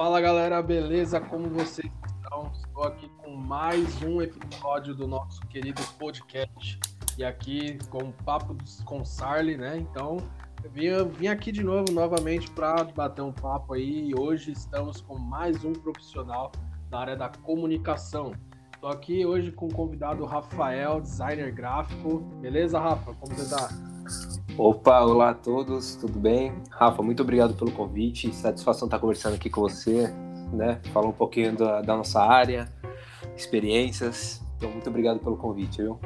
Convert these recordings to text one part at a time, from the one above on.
Fala galera, beleza? Como vocês estão? Estou aqui com mais um episódio do nosso querido podcast. E aqui com o Papo com Sarli, né? Então, vim, vim aqui de novo, novamente, para bater um papo aí. E hoje estamos com mais um profissional da área da comunicação. Estou aqui hoje com o convidado Rafael, designer gráfico. Beleza, Rafa? Como você está? Opa, olá a todos, tudo bem? Rafa, muito obrigado pelo convite, satisfação estar conversando aqui com você, né? Falar um pouquinho da, da nossa área, experiências. Então, muito obrigado pelo convite, viu?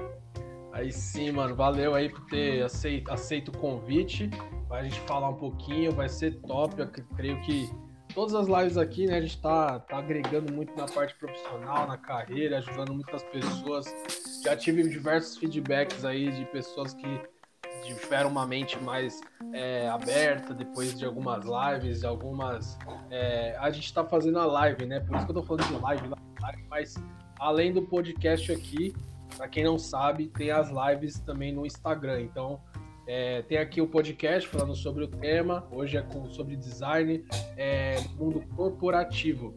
Aí sim, mano, valeu aí por ter aceito, aceito o convite. Vai a gente falar um pouquinho, vai ser top. Eu creio que todas as lives aqui, né, a gente tá, tá agregando muito na parte profissional, na carreira, ajudando muitas pessoas. Já tive diversos feedbacks aí de pessoas que tiveram uma mente mais é, aberta depois de algumas lives, algumas. É, a gente está fazendo a live, né? Por isso que eu tô falando de live, live mas além do podcast aqui, para quem não sabe, tem as lives também no Instagram. Então, é, tem aqui o podcast falando sobre o tema. Hoje é com, sobre design é, mundo corporativo.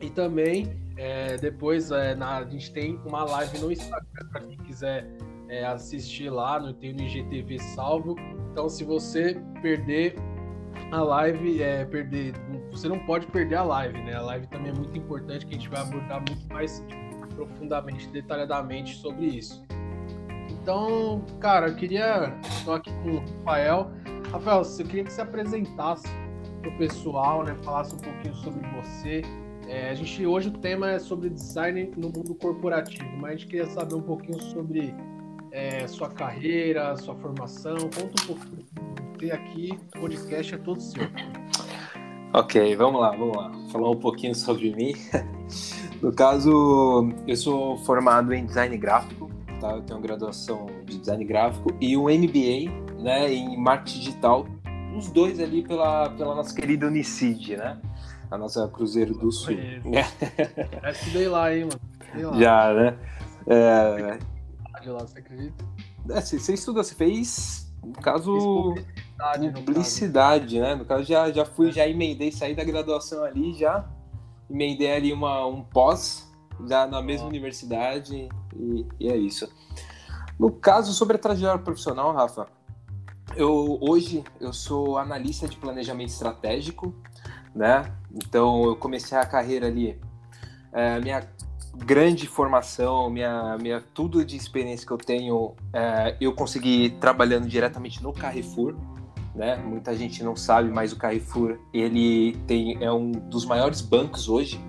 E também, é, depois, é, na, a gente tem uma live no Instagram para quem quiser é, assistir lá, no, tem no IGTV salvo. Então, se você perder a live, é, perder, você não pode perder a live, né? A live também é muito importante, que a gente vai abordar muito mais profundamente, detalhadamente sobre isso. Então, cara, eu queria. Estou aqui com o Rafael. Rafael, eu queria que você apresentasse para o pessoal, né? Falasse um pouquinho sobre você. É, a gente hoje o tema é sobre design no mundo corporativo, mas a gente queria saber um pouquinho sobre é, sua carreira, sua formação. Conta um pouquinho. Você aqui, o podcast é todo seu. Ok, vamos lá, vamos lá. Falar um pouquinho sobre mim. No caso, eu sou formado em design gráfico, tá? Eu tenho graduação de design gráfico e um MBA, né, em marketing digital. Os dois ali pela, pela nossa querida Unicid, né? A nossa Cruzeiro do Sul. Já estudei lá, hein, mano? Lá. Já, né? É, de lá, você acredita? É, você, estuda, você fez, no caso, publicidade, publicidade no caso. né? No caso, já, já fui, já emendei, saí da graduação ali, já emendei ali uma, um pós, já na mesma ah. universidade, e, e, é isso. No caso, sobre a trajetória profissional, Rafa, eu hoje eu sou analista de planejamento estratégico, né? Então eu comecei a carreira ali, é, minha grande formação, minha, minha tudo de experiência que eu tenho, é, eu consegui trabalhando diretamente no Carrefour, né? Muita gente não sabe, mas o Carrefour ele tem é um dos maiores bancos hoje,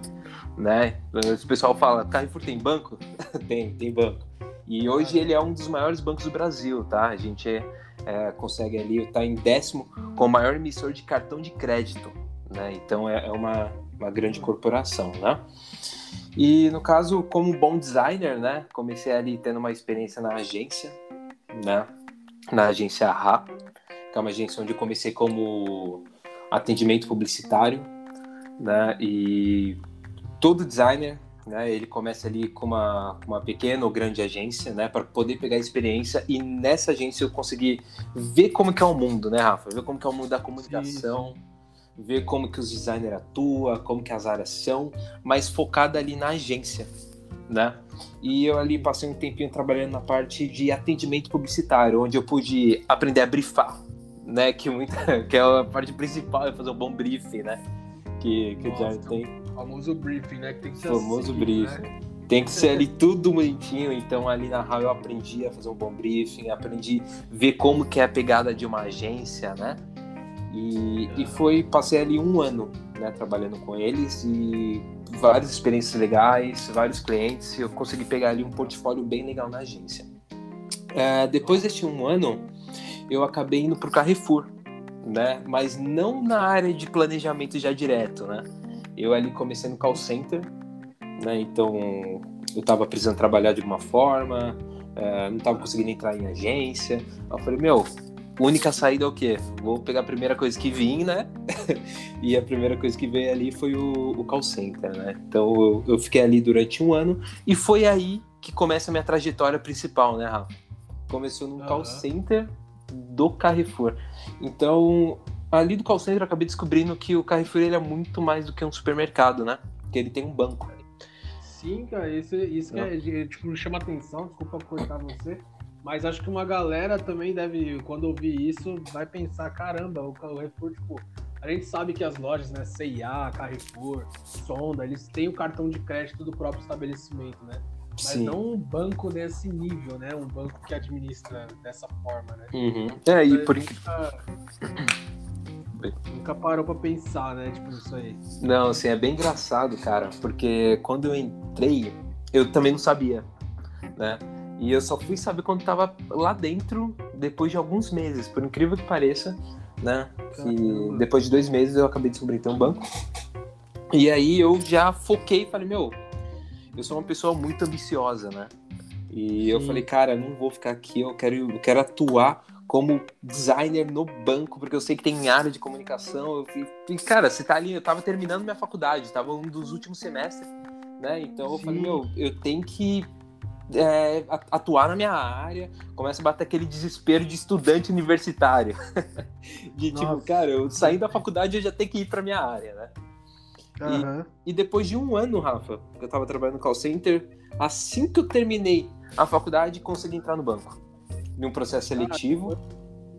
né? O pessoal fala, Carrefour tem banco? tem, tem banco. E hoje ele é um dos maiores bancos do Brasil, tá? A gente é, é, consegue ali estar tá em décimo com o maior emissor de cartão de crédito, né? Então é, é uma, uma grande corporação, né? E no caso, como bom designer, né, comecei ali tendo uma experiência na agência, né, na agência RA, que é uma agência onde comecei como atendimento publicitário, né, e todo designer, né, ele começa ali com uma, uma pequena ou grande agência, né, para poder pegar experiência. E nessa agência eu consegui ver como que é o mundo, né, Rafa, ver como que é o mundo da comunicação, Sim ver como que os designers atuam, como que as áreas são, mas focada ali na agência, né? E eu ali passei um tempinho trabalhando na parte de atendimento publicitário, onde eu pude aprender a brifar, né? Que, muita, que é a parte principal, é fazer um bom briefing, né? Que, que Nossa, o tem. Famoso briefing, né? Que tem que ser famoso assim, briefing. Né? Tem que ser ali tudo bonitinho, então ali na RAW eu aprendi a fazer um bom briefing, aprendi a ver como que é a pegada de uma agência, né? E, e foi, passei ali um ano né, trabalhando com eles e várias experiências legais, vários clientes, eu consegui pegar ali um portfólio bem legal na agência. É, depois deste um ano, eu acabei indo para o Carrefour, né? Mas não na área de planejamento já direto, né? Eu ali comecei no call center, né? Então eu estava precisando trabalhar de alguma forma, é, não estava conseguindo entrar em agência. Eu falei, meu, única saída é o quê? Vou pegar a primeira coisa que vim, né? e a primeira coisa que veio ali foi o, o call center, né? Então eu, eu, fiquei ali durante um ano e foi aí que começa a minha trajetória principal, né, Rafa? Começou no uhum. call center do Carrefour. Então ali do call center eu acabei descobrindo que o Carrefour ele é muito mais do que um supermercado, né? Que ele tem um banco. Sim, cara, isso, isso que é, tipo, chama atenção, desculpa cortar você, mas acho que uma galera também deve, quando ouvir isso, vai pensar, caramba, o Carrefour, tipo, a gente sabe que as lojas, né, CIA, Carrefour, Sonda, eles têm o cartão de crédito do próprio estabelecimento, né? Mas Sim. não um banco desse nível, né? Um banco que administra dessa forma, né? Uhum. É, e por nunca, nunca parou pra pensar, né? Tipo, isso aí. Não, assim, é bem engraçado, cara, porque quando eu entrei, eu também não sabia, né? E eu só fui saber quando tava lá dentro, depois de alguns meses, por incrível que pareça, né? Que depois de dois meses eu acabei descobrindo ter um banco. E aí eu já foquei e falei, meu, eu sou uma pessoa muito ambiciosa, né? E Sim. eu falei, cara, não vou ficar aqui, eu quero, eu quero atuar como designer no banco, porque eu sei que tem área de comunicação. E, cara, você tá ali, eu tava terminando minha faculdade, tava um dos últimos semestres, né? Então eu Sim. falei, meu, eu tenho que é, atuar na minha área, começa a bater aquele desespero de estudante universitário. de tipo, Nossa. tipo, cara, eu saindo da faculdade eu já tenho que ir pra minha área, né? Uhum. E, e, depois de um ano, Rafa, que eu tava trabalhando no call center, assim que eu terminei a faculdade, consegui entrar no banco. Num processo seletivo.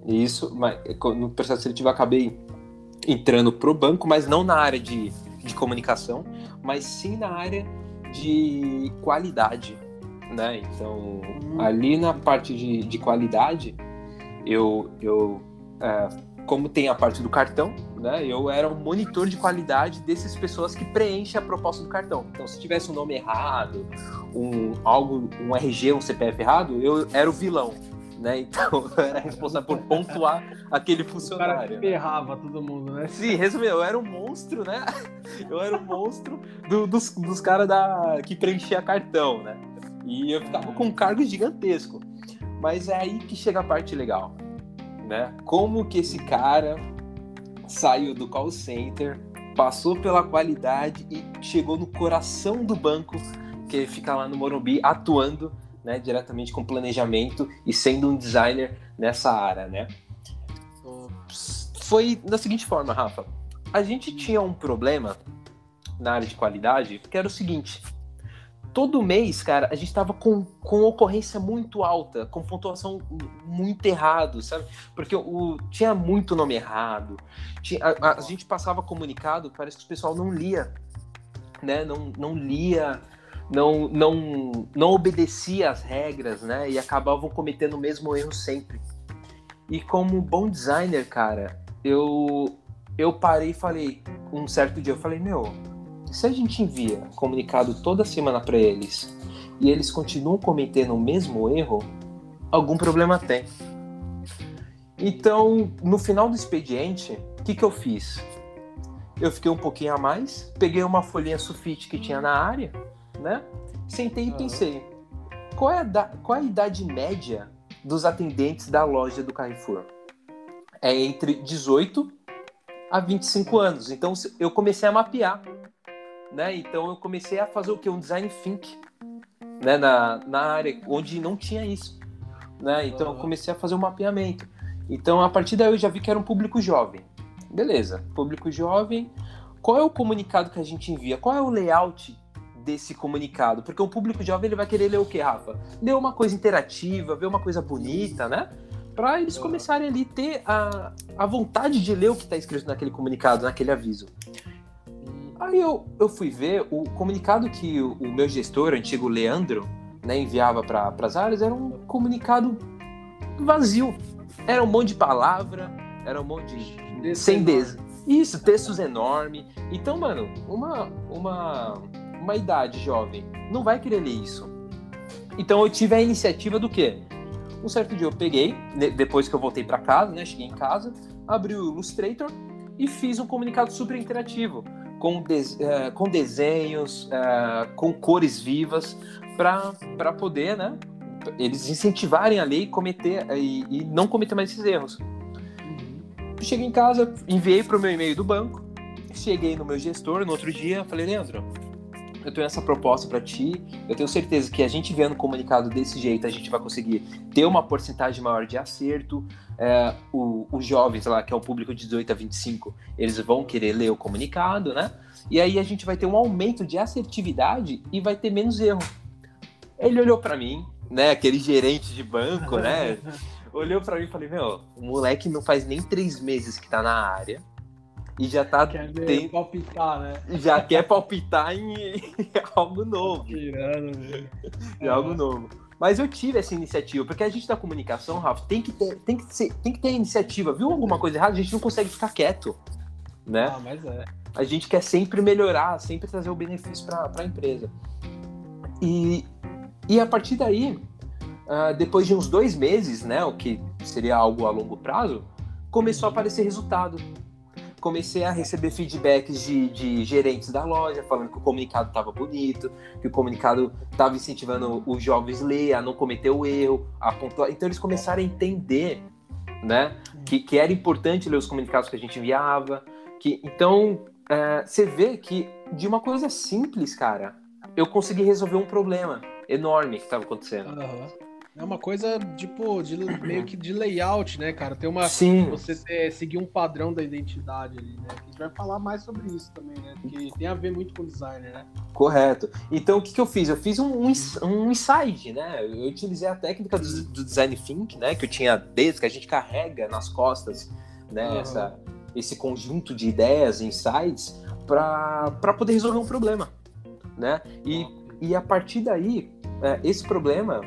Isso, mas no processo seletivo eu acabei entrando pro banco, mas não na área de, de comunicação, mas sim na área de qualidade, né? Então, ali na parte de, de qualidade, eu, eu é, como tem a parte do cartão, né? Eu era um monitor de qualidade dessas pessoas que preenchem a proposta do cartão. Então, se tivesse um nome errado, um algo, um RG, um CPF errado, eu era o vilão. Né? Então eu era responsável por pontuar aquele funcionário. O cara que ferrava todo mundo, né? Sim, resumindo, eu era um monstro, né? Eu era um monstro do, dos, dos caras que preenchia cartão, né? E eu ficava com um cargo gigantesco. Mas é aí que chega a parte legal né? Como que esse cara saiu do call center, passou pela qualidade e chegou no coração do banco, que fica lá no Morumbi atuando, né, diretamente com planejamento e sendo um designer nessa área, né? Foi da seguinte forma, Rafa. A gente tinha um problema na área de qualidade, que era o seguinte: todo mês, cara, a gente tava com, com ocorrência muito alta, com pontuação muito errado, sabe? Porque o, tinha muito nome errado. Tinha, a, a, gente passava comunicado, parece que o pessoal não lia, né? Não, não lia, não, não, não obedecia às regras, né? E acabavam cometendo o mesmo erro sempre. E como bom designer, cara, eu, eu parei e falei, um certo dia, eu falei, meu, se a gente envia comunicado toda semana para eles e eles continuam cometendo o mesmo erro, algum problema tem. Então, no final do expediente, o que, que eu fiz? Eu fiquei um pouquinho a mais, peguei uma folhinha sulfite que tinha na área, né? Sentei e pensei, qual é, a, qual é a idade média dos atendentes da loja do Carrefour? É entre 18 a 25 anos. Então, eu comecei a mapear né? Então eu comecei a fazer o que? Um design think, né? Na, na área onde não tinha isso, né? Então eu comecei a fazer um mapeamento. Então a partir daí eu já vi que era um público jovem. Beleza, público jovem. Qual é o comunicado que a gente envia? Qual é o layout desse comunicado? Porque o público jovem ele vai querer ler o que, Rafa? Ler uma coisa interativa, ver uma coisa bonita, né? Para eles começarem ali ter a, a vontade de ler o que está escrito naquele comunicado, naquele aviso. Aí eu, eu fui ver o comunicado que o, o meu gestor, antigo Leandro, né, enviava para as áreas, era um comunicado vazio. Era um monte de palavra, era um monte de. sem des... Isso, textos enormes. Então, mano, uma, uma, uma idade jovem não vai querer ler isso. Então eu tive a iniciativa do quê? Um certo dia eu peguei, depois que eu voltei para casa, né? Cheguei em casa, abri o Illustrator e fiz um comunicado super interativo com, de, uh, com desenhos, uh, com cores vivas, para poder, né, eles incentivarem a lei cometer, e, e não cometer mais esses erros. Cheguei em casa, enviei para o meu e-mail do banco, cheguei no meu gestor no outro dia, falei, Leandro, eu tenho essa proposta para ti. Eu tenho certeza que a gente vendo o comunicado desse jeito, a gente vai conseguir ter uma porcentagem maior de acerto. É, o, os jovens lá, que é o público de 18 a 25, eles vão querer ler o comunicado, né? E aí a gente vai ter um aumento de assertividade e vai ter menos erro. Ele olhou para mim, né? Aquele gerente de banco, né? Olhou para mim e falei, meu, o moleque não faz nem três meses que tá na área e já tá quer tem... palpitar, né? Já quer palpitar em, algo novo. Tirando, em algo novo. Mas eu tive essa iniciativa, porque a gente da comunicação, Rafa, tem que ter, tem que ser, tem que ter iniciativa. Viu alguma coisa errada, a gente não consegue ficar quieto, né? Ah, mas é. A gente quer sempre melhorar, sempre trazer o benefício para a empresa. E, e a partir daí, uh, depois de uns dois meses, né, o que seria algo a longo prazo, começou a aparecer resultado comecei a receber feedbacks de, de gerentes da loja falando que o comunicado estava bonito, que o comunicado estava incentivando os jovens a ler, a não cometer o erro, a pontuar. Então eles começaram a entender, né, que, que era importante ler os comunicados que a gente enviava. Que então é, você vê que de uma coisa simples, cara, eu consegui resolver um problema enorme que estava acontecendo. Uhum. É uma coisa, tipo, de, meio que de layout, né, cara? Tem uma. Sim. Você ter, seguir um padrão da identidade ali, né? A gente vai falar mais sobre isso também, né? Porque tem a ver muito com designer, né? Correto. Então, o que, que eu fiz? Eu fiz um, um, um insight, né? Eu utilizei a técnica do, do, design think, né? Que eu tinha desde que a gente carrega nas costas, né? Uhum. Essa, esse conjunto de ideias, insights, para poder resolver um problema, né? E, e a partir daí, é, esse problema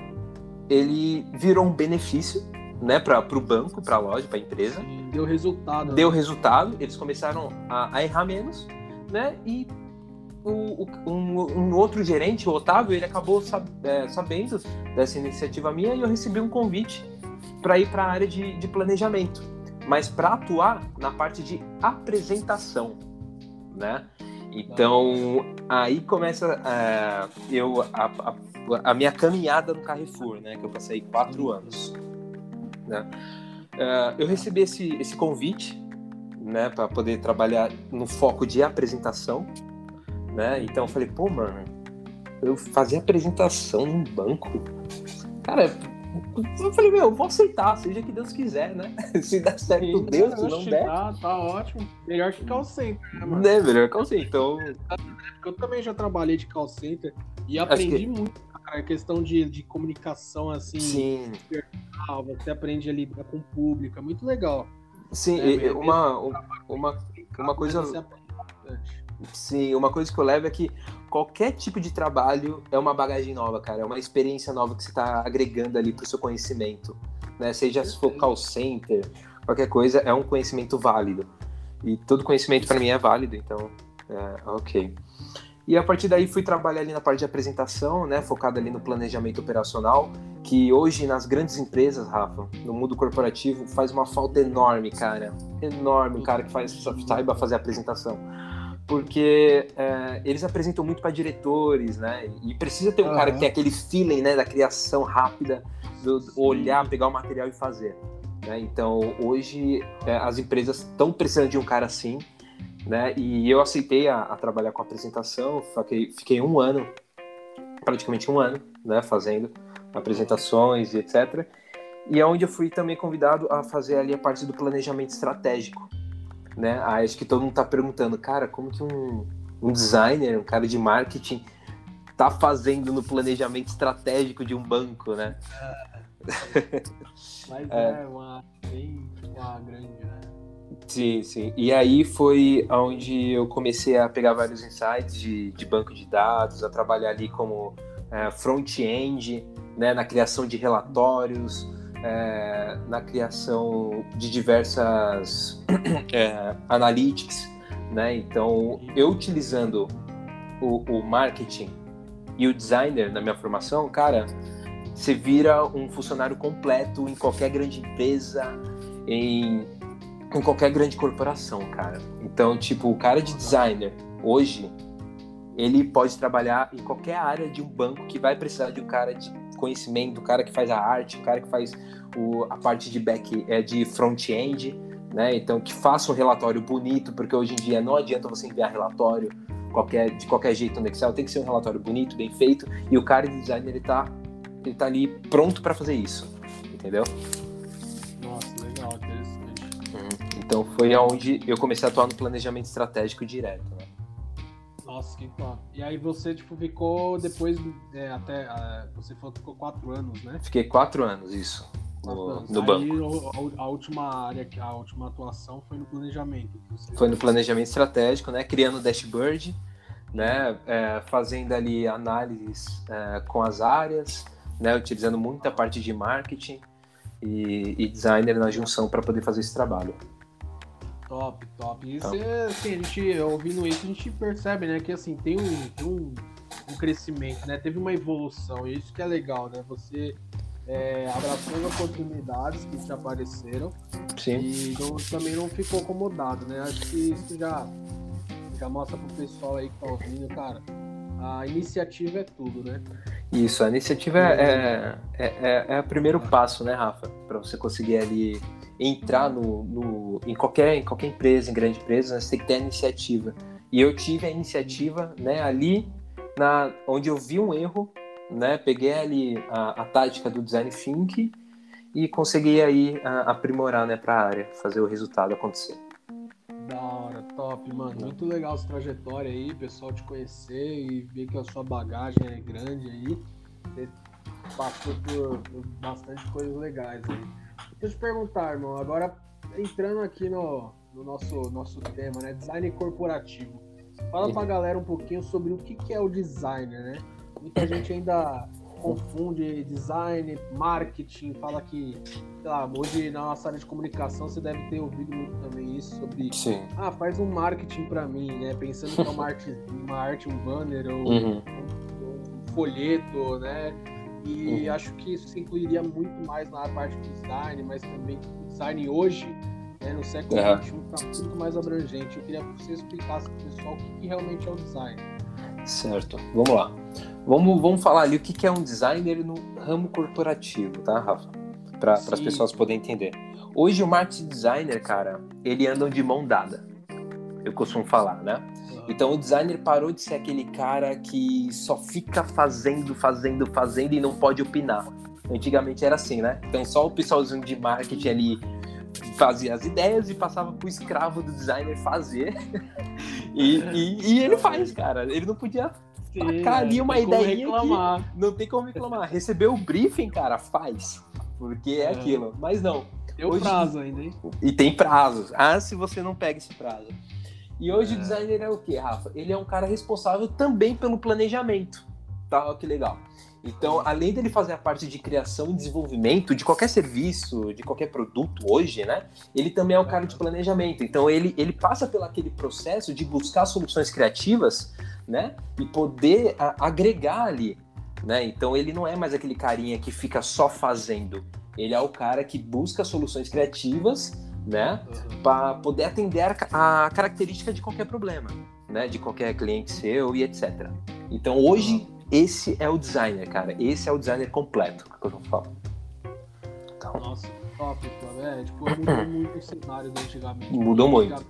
ele virou um benefício né, para o banco, para a loja, para a empresa. Deu resultado. Deu né? resultado, eles começaram a, a, errar menos, né? E o, o, um, um, outro gerente, o Otávio, ele acabou sab, é, sabendo dessa iniciativa minha e eu recebi um convite para ir para a área de, de planejamento, mas para atuar na parte de apresentação, né? Então aí começa uh, eu a, a a minha caminhada no Carrefour, né? Que eu passei quatro anos. Né? Uh, eu recebi esse, esse convite, né? Para poder trabalhar no foco de apresentação, né? Então eu falei, pô, mano, eu fazia apresentação num banco. Cara, eu falei, meu, eu vou aceitar, seja que Deus quiser, né? Se der certo, Sim, Deus, se não der. Tá, tá ótimo. Melhor que call center, né, mano? É, melhor que call center. Então. Eu também já trabalhei de call center e aprendi que... muito cara, a questão de, de comunicação, assim, Sim. você aprende a lidar com o público, é muito legal. Sim, é, uma, uma, uma coisa... Sim, uma coisa que eu levo é que qualquer tipo de trabalho é uma bagagem nova, cara, é uma experiência nova que você está agregando ali para o seu conhecimento, né? Seja se for call center, qualquer coisa, é um conhecimento válido. E todo conhecimento para mim é válido, então, é, ok. E a partir daí fui trabalhar ali na parte de apresentação, né, focado ali no planejamento operacional, que hoje nas grandes empresas, Rafa, no mundo corporativo, faz uma falta enorme, cara. Enorme, cara que faz, saiba fazer apresentação. Porque é, eles apresentam muito para diretores, né? E precisa ter um uhum. cara que tem aquele feeling, né, da criação rápida, do olhar, pegar o material e fazer. Né? Então, hoje, é, as empresas estão precisando de um cara assim, né? E eu aceitei a, a trabalhar com a apresentação, fiquei, fiquei, um ano, praticamente um ano, né, fazendo apresentações e etc. E é onde eu fui também convidado a fazer ali a parte do planejamento estratégico, né? Aí acho que todo mundo está perguntando, cara, como que um, um designer, um cara de marketing tá fazendo no planejamento estratégico de um banco, né? Mas é, é uma bem uma grande, né? Sim, sim. E aí foi onde eu comecei a pegar vários insights de, de banco de dados, a trabalhar ali como é, front-end, né, na criação de relatórios, é, na criação de diversas é, analytics, né? Então, eu utilizando o, o marketing e o designer na minha formação, cara, você vira um funcionário completo em qualquer grande empresa, em com qualquer grande corporação, cara. Então, tipo, o cara de designer, hoje, ele pode trabalhar em qualquer área de um banco que vai precisar de um cara de conhecimento, o cara que faz a arte, o cara que faz o, a parte de back, é, de front-end, né? Então, que faça um relatório bonito, porque hoje em dia não adianta você enviar relatório qualquer, de qualquer jeito no Excel, tem que ser um relatório bonito, bem feito, e o cara de design ele tá, ele tá ali pronto para fazer isso, entendeu? Nossa, legal, interessante. Uhum. Então foi aonde eu comecei a atuar no planejamento estratégico direto. Né? Nossa, que top. E aí você, tipo, ficou depois, é, até, uh, você falou que ficou quatro anos, né? Fiquei quatro anos, isso, no, no banco. A, a, última área, a última atuação foi no planejamento. Foi no planejamento estratégico, né? Criando o dashboard, né? É, fazendo ali análises é, com as áreas, né? Utilizando muita parte de marketing e, e designer na junção para poder fazer esse trabalho. Top, top. Isso então. é, assim, a gente, ouvindo isso, a gente percebe, né, que assim, tem um, tem um, um crescimento, né? Teve uma evolução, e isso que é legal, né? Você é, abraçou as oportunidades que te apareceram Sim. e não, também não ficou acomodado, né? Acho que isso já, já mostra pro pessoal aí que tá ouvindo, cara, a iniciativa é tudo, né? Isso, a iniciativa é, é, é, é o primeiro passo, né, Rafa? Para você conseguir ali entrar no, no, em, qualquer, em qualquer empresa, em grande empresa, né, você tem que ter a iniciativa. E eu tive a iniciativa né, ali na, onde eu vi um erro, né, peguei ali a, a tática do design thinking e consegui aí a, aprimorar né, para a área, fazer o resultado acontecer. Da hora, top, mano. Muito legal essa trajetória aí, pessoal te conhecer e ver que a sua bagagem é grande aí. Você passou por, por bastante coisas legais aí. Deixa eu te perguntar, irmão, agora entrando aqui no, no nosso, nosso tema, né? Design corporativo. Fala pra galera um pouquinho sobre o que, que é o designer, né? Muita gente ainda confunde design, marketing, fala que, sei lá, hoje na nossa área de comunicação você deve ter ouvido muito também isso sobre, Sim. ah, faz um marketing para mim, né? Pensando que é uma arte, uma arte um banner ou uhum. um, um folheto, né? E uhum. acho que isso se incluiria muito mais na parte do design, mas também o design hoje, né, no século XXI, uhum. está muito mais abrangente. Eu queria que você explicasse para o pessoal o que, realmente é o design. Certo, vamos lá. Vamos, vamos falar ali o que, que é um designer no ramo corporativo, tá, Rafa? Para as pessoas poderem entender. Hoje o marketing designer, cara, ele anda de mão dada. Eu costumo falar, né? Então o designer parou de ser aquele cara que só fica fazendo, fazendo, fazendo e não pode opinar. Antigamente era assim, né? Então só o pessoalzinho de marketing ali fazia as ideias e passava pro escravo do designer fazer. e, e, e, ele faz, cara. Ele não podia tacar ali uma ideia que não tem como reclamar. Recebeu o briefing, cara, faz. Porque é, é. aquilo. Mas não. Tem Hoje... prazo ainda, hein? E tem prazo. Ah, se você não pega esse prazo. E hoje é. o designer é o que, Rafa? Ele é um cara responsável também pelo planejamento. Tá, que legal. Então, além dele fazer a parte de criação e desenvolvimento de qualquer serviço, de qualquer produto hoje, né? Ele também é um cara de planejamento. Então, ele, ele passa pelo aquele processo de buscar soluções criativas, né? E poder a, agregar ali, né? Então, ele não é mais aquele carinha que fica só fazendo. Ele é o cara que busca soluções criativas né? Uhum. Para poder atender a, característica de qualquer problema, né? De qualquer cliente seu e etc. Então hoje uhum. esse é o designer, cara. Esse é o designer completo que eu falo. Então... Nossa, top, É, tipo, mudou muito o cenário do antigamente. Mudou muito.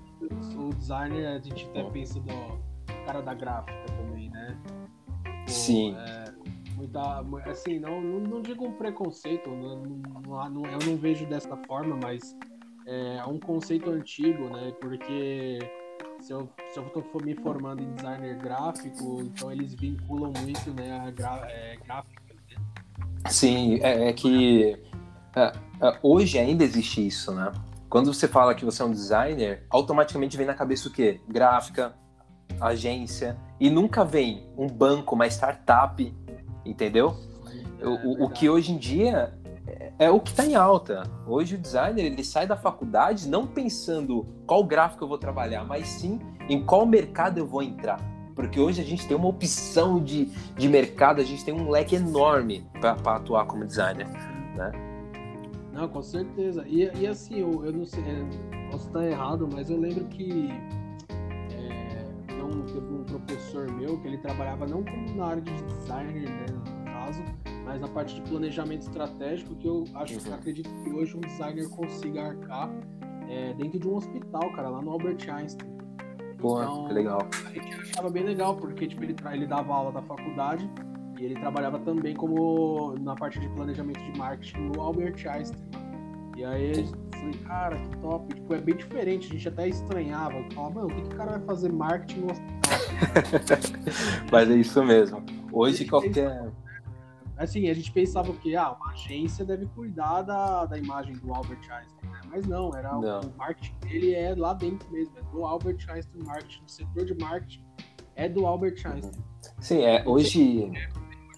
O designer, a gente até pensa no cara da gráfica também, né? Pô, Sim. É, muita, assim, não, não, não digo um preconceito, não, não, eu não vejo dessa forma, mas é um conceito antigo, né? Porque se eu, se eu tô me formando em designer gráfico, então eles vinculam muito, né, a gra, é, gráfica. Né? Sim, é, é que é, é, hoje ainda existe isso, né? Quando você fala que você é um designer, automaticamente vem na cabeça o quê? Gráfica, agência, e nunca vem um banco, uma startup, entendeu? É, o, o que hoje em dia é o que está em alta. Hoje o designer ele sai da faculdade não pensando qual gráfico eu vou trabalhar, mas sim em qual mercado eu vou entrar. Porque hoje a gente tem uma opção de, de mercado, a gente tem um leque enorme para atuar como designer, né? Não, com certeza. E, e assim, eu, eu não sei, posso estar errado, mas eu lembro que não, teve um professor meu que ele trabalhava não como na área de designer, né, no caso, mas na parte de planejamento estratégico, que eu acho que uhum. acredito que hoje um designer consiga arcar é, dentro de um hospital, cara, lá no Albert Einstein. Pô, então, que legal. A gente achava bem legal, porque tipo, ele, ele dava aula da faculdade e ele trabalhava também como na parte de planejamento de marketing no Albert Einstein. E aí falei, cara, que top. Tipo, é bem diferente, a gente até estranhava. Falava, mano, o que, que o cara vai fazer marketing no hospital? Mas é isso mesmo. Hoje qualquer. Assim, a gente pensava que ah, uma agência deve cuidar da, da imagem do Albert Einstein, né? Mas não, era não. O, o marketing dele é lá dentro mesmo, é do Albert Einstein Marketing, o setor de marketing é do Albert Einstein. Sim, é, hoje.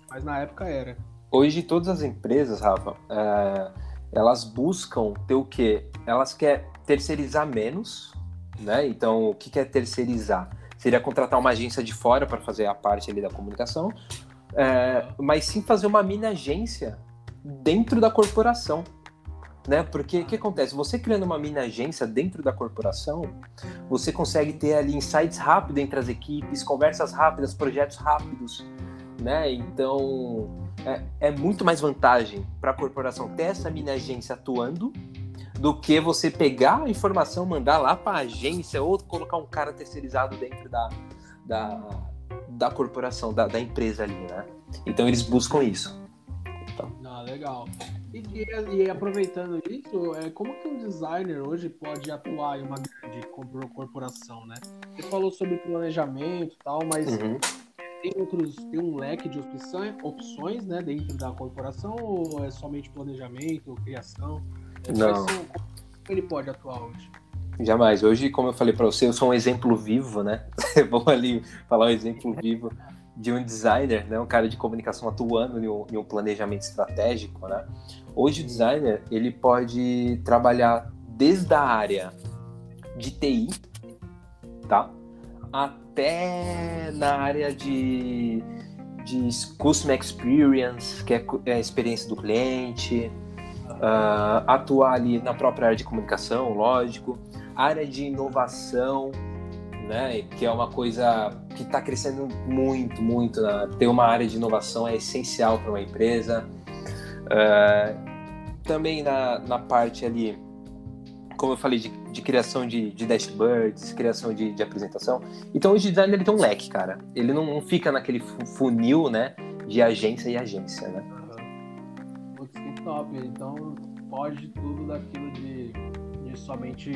Mas na época era. Hoje todas as empresas, Rafa, é, elas buscam ter o quê? Elas querem terceirizar menos, né? Então, o que é terceirizar? Seria contratar uma agência de fora para fazer a parte ali da comunicação, é, mas sim fazer uma mini agência dentro da corporação. Né? Porque o que acontece? Você criando uma mini agência dentro da corporação, você consegue ter ali insights rápidos entre as equipes, conversas rápidas, projetos rápidos, né? Então é, é muito mais vantagem para a corporação ter essa mini agência atuando do que você pegar a informação, mandar lá para a agência ou colocar um cara terceirizado dentro da, da, da corporação, da, da empresa ali, né? Então eles buscam isso. Então. Ah, legal. E, e, e, aproveitando isso, é, como que um designer hoje pode atuar em uma grande corporação, né? Você falou sobre planejamento e tal, mas uhum. Tem outros, tem um leque de opções, opções, né, dentro da corporação ou é somente planejamento, criação? Não. São, como ele pode atuar hoje? Jamais. Hoje, como eu falei para você, eu sou um exemplo vivo, né? Vou ali falar um exemplo vivo de um designer, né? Um cara de comunicação atuando em um, em um planejamento estratégico, né? Hoje o designer, ele pode trabalhar desde a área de TI, tá? Até na área de, de Customer Experience, que é, é a experiência do cliente, uh, atuar ali na própria área de comunicação, lógico, área de inovação, né, que é uma coisa que está crescendo muito, muito. Né? Ter uma área de inovação é essencial para uma empresa. Uh, também na, na parte ali, como eu falei, de, de criação de, de, dashboards, criação de, de, apresentação. Então, o design ele tem um leque, cara. Ele não, não fica naquele funil, né, de agência e agência, né? top. Então pode tudo daquilo de, de somente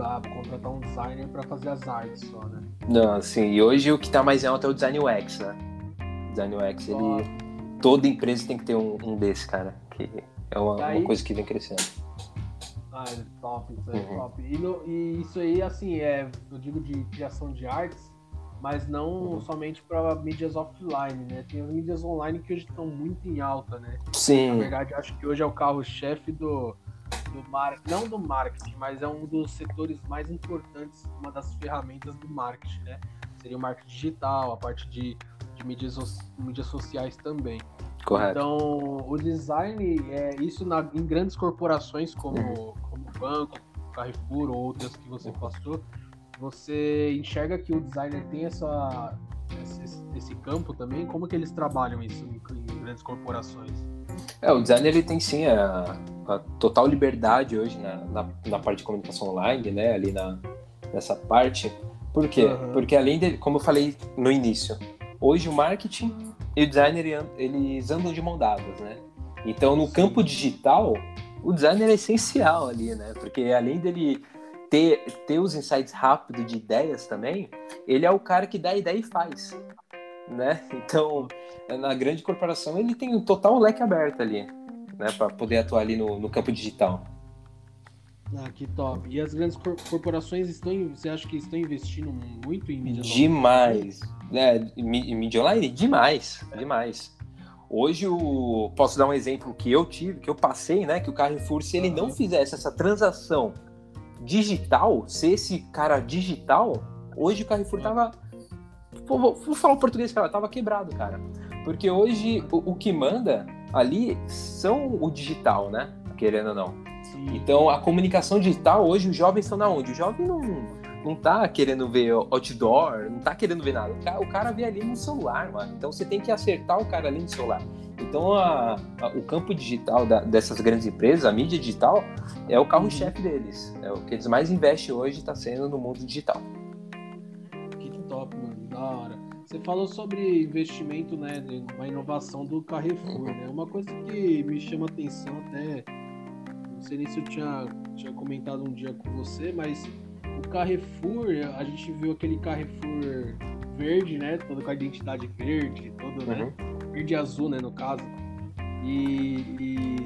ah, contratar um designer para fazer as artes só, né? Não, sim. E hoje o que tá mais alto é o Design UX, né? Design UX, ele. Toda empresa tem que ter um, um desse, cara. Que é uma, uma coisa que vem crescendo. Ah, é top, isso aí é uhum. top. E, no, e, isso aí, assim, é, eu digo de criação de artes, mas não uhum. somente para mídias offline, né? Tem as mídias online que hoje estão muito em alta, né? Sim. Na verdade, acho que hoje é o carro-chefe do, do marketing, não do marketing, mas é um dos setores mais importantes, uma das ferramentas do marketing, né? Seria o marketing digital, a parte de, de mídias, mídias sociais também. Correto. Então, o design, é isso na, em grandes corporações como, uhum. como banco, Carrefour ou outras que você passou, você enxerga que o designer tem essa, esse, esse, campo também? Como que eles trabalham isso em, em, grandes corporações? É, o designer ele tem sim a, a total liberdade hoje na, na, na, parte de comunicação online, né? Ali na, nessa parte. Por quê? Uhum. Porque além de, como eu falei no início, hoje o marketing e o designer eles andam de mão dadas, né? Então no campo digital, o designer é essencial ali, né? Porque além dele ter, ter os insights rápidos de ideias também, ele é o cara que dá a ideia e faz. Né? Então, na grande corporação, ele tem um total leque aberto ali, né? Para poder atuar ali no, no campo digital. Ah, que top. E as grandes corporações estão, você acha que estão investindo muito em mídia Demais. Né? Mídia online? Demais, é. demais. Hoje, o... posso dar um exemplo que eu tive, que eu passei, né? Que o Carrefour, se ele não fizesse essa transação digital, ser esse cara digital, hoje o Carrefour tava. Vou, vou falar o português, cara, tava quebrado, cara. Porque hoje o, o, que manda ali são o digital, né? Querendo ou não. Sim. Então a comunicação digital, hoje os jovens estão na onde? O jovem não, não tá querendo ver outdoor, não tá querendo ver nada. O cara, o cara vê ali no celular, mano. Então você tem que acertar o cara ali no celular. Então, a, a, o campo digital da, dessas grandes empresas, a mídia digital, é o carro-chefe deles. É o que eles mais investem hoje está sendo no mundo digital. top, mano. Da hora. Você falou sobre investimento, né? Uma inovação do Carrefour, né? Uma coisa que me chama atenção até. Não sei nem se eu tinha, tinha comentado um dia com você, mas Carrefour, a gente viu aquele Carrefour verde, né? Todo com a identidade verde, todo, né? uhum. né? Verde e azul, né? No caso. E, e,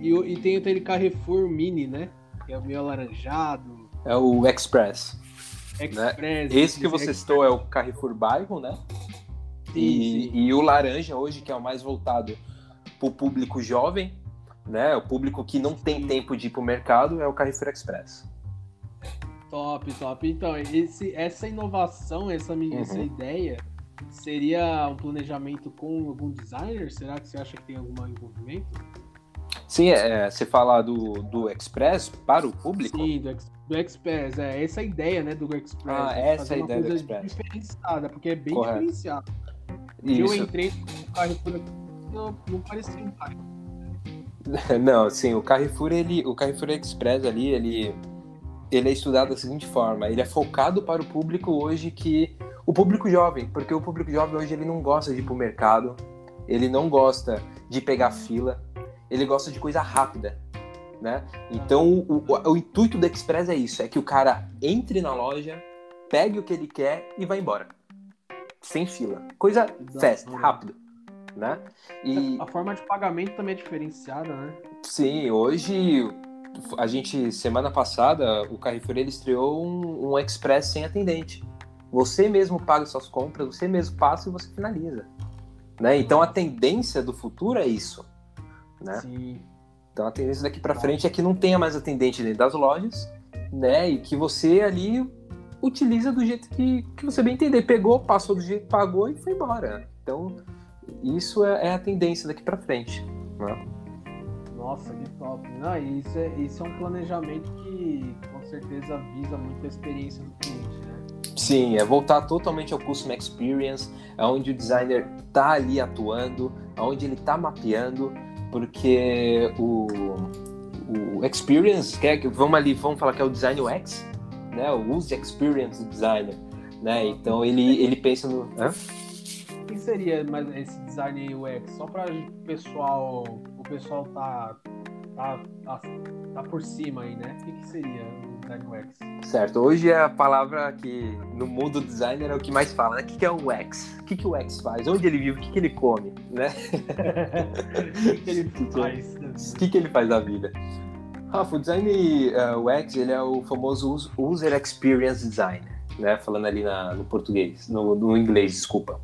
e, e tem aquele Carrefour Mini, né? Que é meio alaranjado. É o Express. Express. Né? Esse que você citou é o Carrefour Bairro, né? Sim, e, sim. e o laranja hoje, que é o mais voltado para o público jovem, né? O público que não tem tempo de ir para o mercado é o Carrefour Express. Top, top. Então, esse, essa inovação, essa, uhum. essa ideia, seria um planejamento com algum designer? Será que você acha que tem algum envolvimento? Sim, é, você fala do, do Express para o público? Sim, do, do Express. É essa é a ideia né, do Express. Ah, essa é a ideia do Express. diferenciada, porque é bem Correto. diferenciado. Eu entrei no Carrefour não, não parecia um Carrefour. Não, sim, o Carrefour, ele, o Carrefour Express ali, ele, ele é estudado da seguinte forma, ele é focado para o público hoje que o público jovem, porque o público jovem hoje ele não gosta de ir para o mercado, ele não gosta de pegar fila, ele gosta de coisa rápida, né? Então o, o, o intuito do Express é isso, é que o cara entre na loja, pegue o que ele quer e vá embora, sem fila, coisa fast, rápido, né? E a forma de pagamento também é diferenciada, né? Sim, hoje a gente, semana passada, o Carrefour ele estreou um, um Express sem atendente. Você mesmo paga suas compras, você mesmo passa e você finaliza. Né? Então a tendência do futuro é isso. Né? Sim. Então a tendência daqui para frente é que não tenha mais atendente dentro das lojas, né? E que você ali utiliza do jeito que, que você bem entender. Pegou, passou do jeito, pagou e foi embora. Então isso é, é a tendência daqui para frente. Né? Nossa, que top. Não, isso, é, isso é um planejamento que com certeza visa muito a experiência do cliente, né? Sim, é voltar totalmente ao Custom Experience, onde o designer está ali atuando, onde ele está mapeando, porque o, o Experience, que é, vamos ali, vamos falar que é o Design UX, né? O Use Experience do designer, né? Então ele, ele pensa no... Hã? O que seria mais esse Design UX? Só para o pessoal o pessoal tá, tá, tá, tá por cima aí, né? O que, que seria o design UX? Certo, hoje é a palavra que no mundo designer é o que mais fala, né? O que, que é o UX? O que, que o UX faz? Onde ele vive? O que, que ele come? Né? o que, que ele faz? O que, que ele faz da vida? Rafa, o design UX ele é o famoso User Experience Design, né? Falando ali na, no português, no, no inglês, desculpa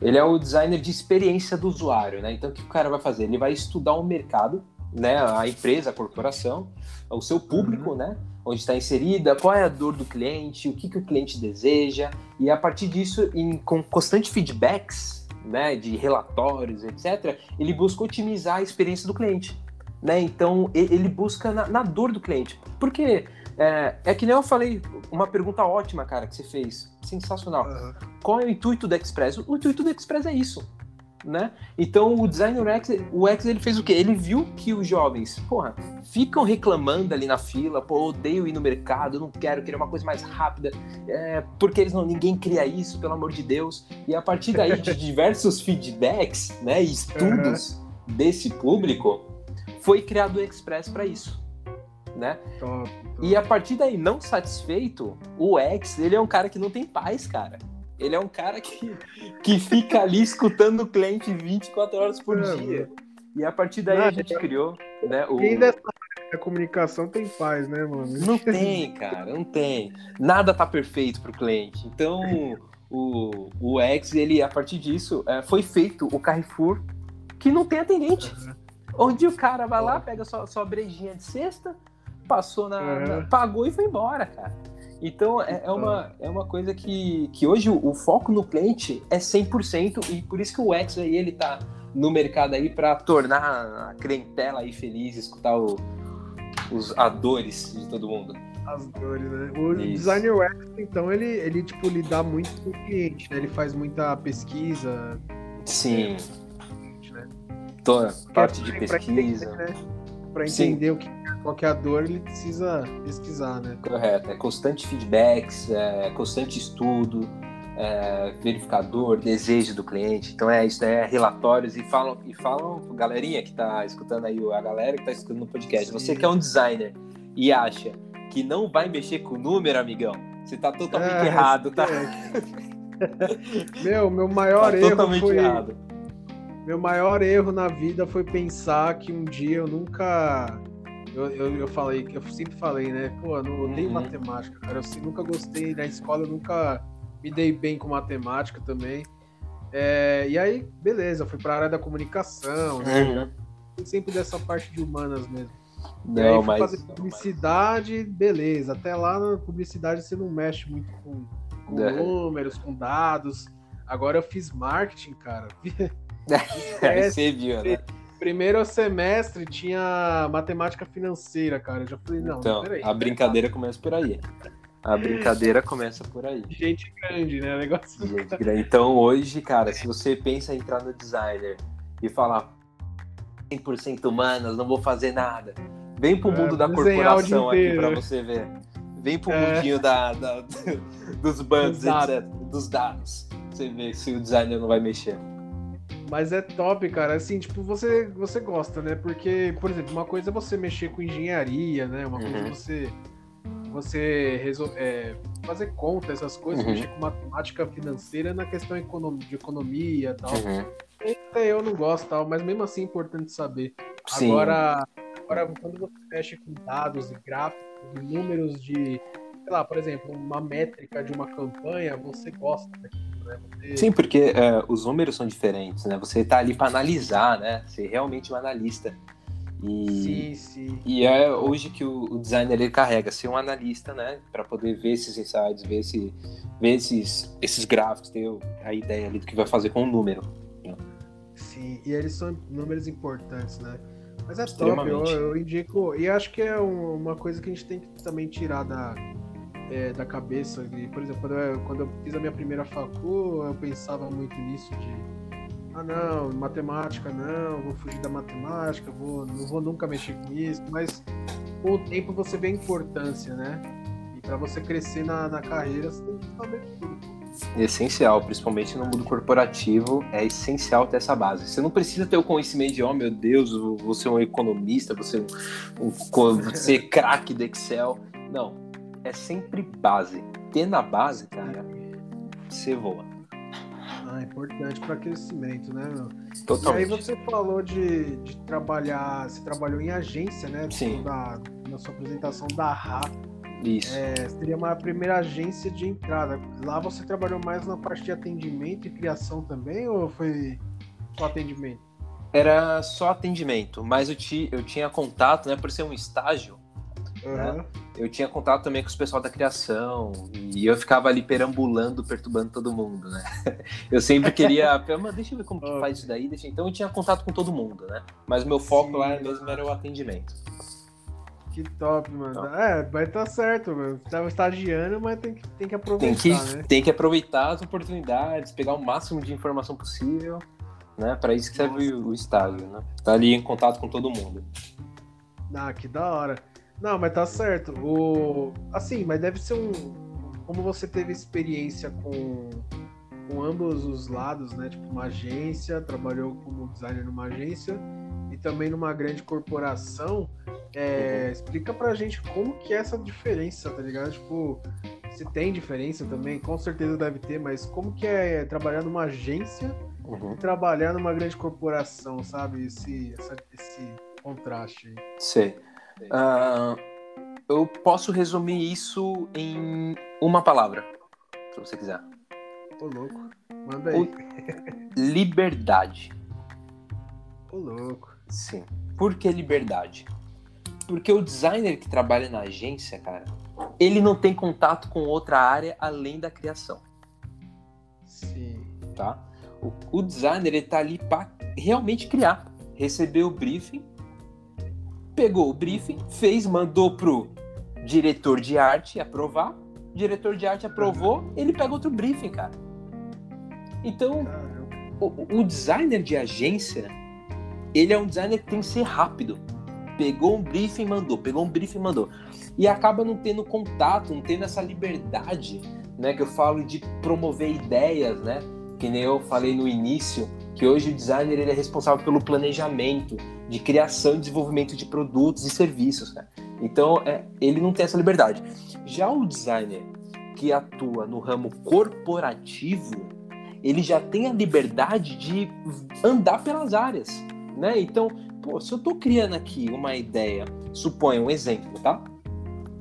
ele é o designer de experiência do usuário, né? Então, o que o cara vai fazer? Ele vai estudar o mercado, né? A empresa, a corporação, o seu público, uhum. né? Onde está inserida, qual é a dor do cliente, o que, que o cliente deseja, e a partir disso, em, com constante feedbacks, né? De relatórios, etc., ele busca otimizar a experiência do cliente. Né? Então, ele busca na, na dor do cliente. Por quê? É, é que nem eu falei, uma pergunta ótima, cara, que você fez. Sensacional. Uhum. Qual é o intuito do Express? O intuito do Express é isso. Né? Então o designer X, o X ele fez o quê? Ele viu que os jovens, porra, ficam reclamando ali na fila, pô, odeio ir no mercado, não quero, querer uma coisa mais rápida, é, porque eles não, ninguém cria isso, pelo amor de Deus. E a partir daí de diversos feedbacks, né, e estudos uhum. desse público, foi criado o Express para isso né? Top. E a partir daí, não satisfeito, o X, ele é um cara que não tem paz, cara. Ele é um cara que, que fica ali escutando o cliente 24 horas por é, dia. E a partir daí a gente criou, né? O... Quem dessa a comunicação tem paz, né, mano? Não tem, cara, não tem. Nada tá perfeito pro cliente. Então, o, o X, ele, a partir disso, é, foi feito o Carrefour que não tem atendente. Onde o cara vai lá, pega sua, sua brejinha de cesta, passou na, uhum. na, pagou e foi embora, cara. Então é, é, uma, é uma coisa que, que hoje o, o foco no cliente é 100% e por isso que o X aí ele tá no mercado aí para tornar a clientela aí feliz, escutar o, os a dores de todo mundo. As dores, né? O isso. designer UX, então, ele, ele tipo lidar muito com o cliente, né? Ele faz muita pesquisa. Sim. Né? Toda parte de pesquisa. Para entender, né? Entender o que qualquer dor ele precisa pesquisar, né? Correto, é constante feedbacks, é constante estudo, é, verificador, desejo do cliente. Então é isso, é relatórios e falam, e falam, galerinha que está escutando aí, a galera que está escutando no podcast, Sim. você que é um designer e acha que não vai mexer com o número, amigão, você está totalmente é, errado, tá? É. meu, meu maior tá erro totalmente foi... errado. Meu maior erro na vida foi pensar que um dia eu nunca eu, eu, eu, falei, eu sempre falei, né? Pô, eu não odeio uhum. matemática, cara. Eu nunca gostei na escola, eu nunca me dei bem com matemática também. É, e aí, beleza, fui para a área da comunicação, né? Uhum. Sempre dessa parte de humanas mesmo. Não, e aí fui mas... fazer publicidade, beleza. Até lá na publicidade você não mexe muito com, com é. números, com dados. Agora eu fiz marketing, cara. É, você viu, né? Primeiro semestre tinha matemática financeira, cara. Eu já falei, não, então, peraí. A brincadeira começa por aí. A brincadeira começa por aí. Gente grande, né? Negócio Gente grande. Então hoje, cara, se você pensa em entrar no designer e falar 100% humanas, não vou fazer nada. Vem pro é, mundo da corporação aqui para você ver. Vem pro é. mundinho da, da, dos bancos. Dos dados. Você vê se o designer não vai mexer. Mas é top, cara. Assim, tipo, você, você gosta, né? Porque, por exemplo, uma coisa é você mexer com engenharia, né? Uma coisa é uhum. é você você resol... é, fazer conta, essas coisas, uhum. mexer com matemática financeira na questão de economia e tal. Uhum. Até eu não gosto tal, mas mesmo assim é importante saber. Sim. Agora, agora, quando você mexe com dados e gráficos, e números de, sei lá, por exemplo, uma métrica de uma campanha, você gosta daquilo, né? Você... Sim, porque é, os números são diferentes, né? Você está ali para analisar, né? Você é realmente um analista. E, sim, sim. E é hoje que o, o designer ele carrega ser um analista, né, para poder ver esses insights, ver, esse, ver esses, esses gráficos, ter a ideia ali do que vai fazer com o número. Sim, e eles são números importantes, né? Mas é top, eu, eu, indico. E acho que é um, uma coisa que a gente tem que também tirar da, é, da cabeça. E, por exemplo, quando eu, quando eu fiz a minha primeira facu, eu pensava muito nisso de ah não, matemática não, vou fugir da matemática, vou, não vou nunca mexer com isso, mas com o tempo você vê a importância, né? E para você crescer na, na carreira, você tem que saber tudo. Essencial, principalmente no mundo corporativo, é essencial ter essa base. Você não precisa ter o conhecimento de, oh meu Deus, você é um economista, você, um, você é craque do Excel. Não, é sempre base. Ter na base, cara, você voa. Ah, é importante para crescimento, né, meu? Totalmente. E aí você falou de, de trabalhar, você trabalhou em agência, né? Sim. Da, na sua apresentação da RA. Isso. É, seria uma primeira agência de entrada. Lá você trabalhou mais na parte de atendimento e criação também, ou foi só atendimento? Era só atendimento, mas eu, ti, eu tinha contato, né? Por ser um estágio, uhum. né? eu tinha contato também com os pessoal da criação e eu ficava ali perambulando, perturbando todo mundo, né? Eu sempre queria, mas deixa eu ver como que faz isso daí, deixa... então eu tinha contato com todo mundo, né? Mas meu foco Sim, lá mesmo era o atendimento. Que top, mano. Top. É, vai estar tá certo, mano. Tava estagiando, mas tem que, tem que aproveitar, tem que, né? Tem que aproveitar as oportunidades, pegar o máximo de informação possível, né? Para isso que serve o, o estágio, né? Tá ali em contato com todo mundo. Ah, que da hora. Não, mas tá certo. O... Assim, mas deve ser um. Como você teve experiência com, com ambos os lados, né? Tipo, uma agência, trabalhou como designer numa agência e também numa grande corporação. É. Explica pra gente como que é essa diferença, tá ligado? Tipo, se tem diferença também, com certeza deve ter, mas como que é trabalhar numa agência uhum. e trabalhar numa grande corporação, sabe? Esse, essa, esse contraste aí. Sei. Uh, eu posso resumir isso em uma palavra, se você quiser. Ô, louco. Manda aí. O... Liberdade. Ô, louco. Sim. Por que liberdade? Porque o designer que trabalha na agência, cara, ele não tem contato com outra área além da criação. Sim. Tá? O, o designer, ele tá ali para realmente criar. Receber o briefing pegou o briefing, fez, mandou pro diretor de arte aprovar. O diretor de arte aprovou, ele pega outro briefing, cara. Então, o, o, designer de agência, ele é um designer que tem que ser rápido. Pegou um briefing, mandou, pegou um briefing, mandou. E acaba não tendo contato, não tendo essa liberdade né? Que eu falo de promover ideias, né? Que nem eu falei no início, que hoje o designer ele é responsável pelo planejamento, de criação e desenvolvimento de produtos e serviços, né? Então, é, ele não tem essa liberdade. Já o designer que atua no ramo corporativo, ele já tem a liberdade de andar pelas áreas, né? Então, pô, se eu estou criando aqui uma ideia, suponha um exemplo, tá?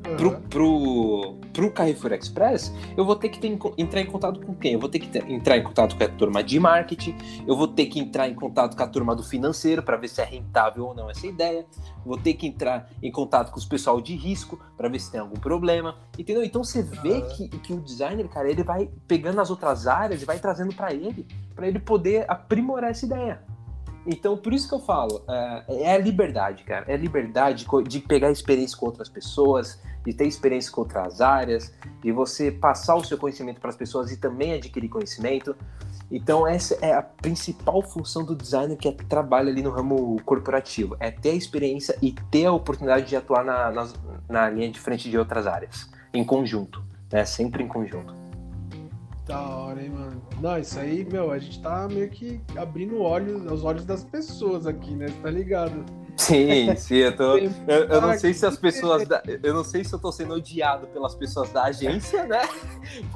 Uhum. Pro, pro, pro Carrefour Express, eu vou ter que ter, entrar em contato com quem? Eu vou ter que ter, entrar em contato com a turma de marketing, eu vou ter que entrar em contato com a turma do financeiro para ver se é rentável ou não essa ideia, vou ter que entrar em contato com os pessoal de risco para ver se tem algum problema, entendeu? Então você vê uhum. que, que o designer, cara, ele vai pegando as outras áreas e vai trazendo para ele, para ele poder aprimorar essa ideia. Então, por isso que eu falo, é, é a liberdade, cara. É a liberdade de pegar experiência com outras pessoas, de ter experiência com outras áreas, de você passar o seu conhecimento para as pessoas e também adquirir conhecimento. Então, essa é a principal função do designer que é, trabalha ali no ramo corporativo: é ter a experiência e ter a oportunidade de atuar na, na, na linha de frente de outras áreas, em conjunto, né? sempre em conjunto. Da hora, hein, mano? Não, isso aí, meu, a gente tá meio que abrindo olhos, os olhos das pessoas aqui, né? Você tá ligado? Sim, sim, eu tô. Eu, eu, não sei se as pessoas. Da, eu não sei se eu tô sendo odiado pelas pessoas da agência, né?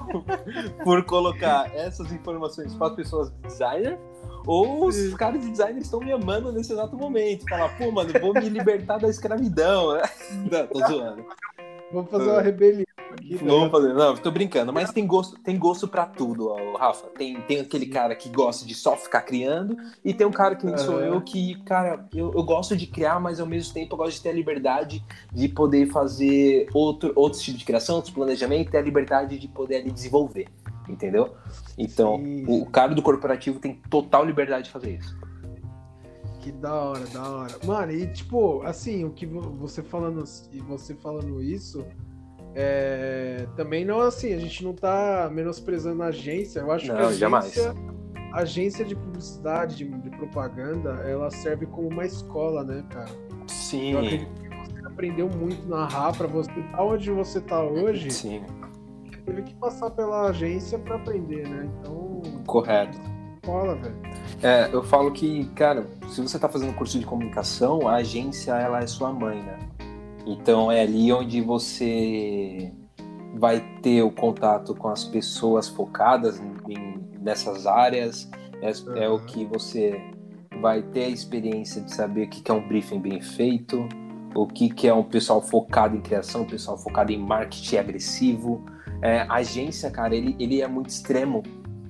Por colocar essas informações para as pessoas do designer. Ou os caras de designer estão me amando nesse exato momento. Falar, pô, mano, vou me libertar da escravidão, né? Não, tô zoando. Vamos fazer uma rebelião aqui. Vamos fazer. Não, tô brincando, mas tem gosto, tem gosto para tudo, ó, Rafa. Tem, tem aquele cara que gosta de só ficar criando, e tem um cara que sou eu que, cara, eu, eu gosto de criar, mas ao mesmo tempo eu gosto de ter a liberdade de poder fazer outro, outros tipos de criação, outros planejamentos, ter a liberdade de poder ali desenvolver. Entendeu? Então, Sim. o cara do corporativo tem total liberdade de fazer isso. Que da hora, da hora. Mano, e tipo, assim, o que você falando, você falando isso, é, também não assim, a gente não tá menosprezando a agência. Eu acho não, que a agência, jamais. A agência de publicidade, de, de, propaganda, ela serve como uma escola, né, cara? Sim. Eu acredito que você aprendeu muito na RA pra você estar tá onde você tá hoje. Sim. Teve que passar pela agência para aprender, né? Então. Correto. Escola, velho. É, eu falo que, cara, se você tá fazendo curso de comunicação, a agência ela é sua mãe, né? Então é ali onde você vai ter o contato com as pessoas focadas em, nessas áreas, é, é, o que você vai ter a experiência de saber o que é um briefing bem feito, o que é um pessoal focado em criação, um pessoal focado em marketing agressivo. É, agência, cara, ele, ele é muito extremo,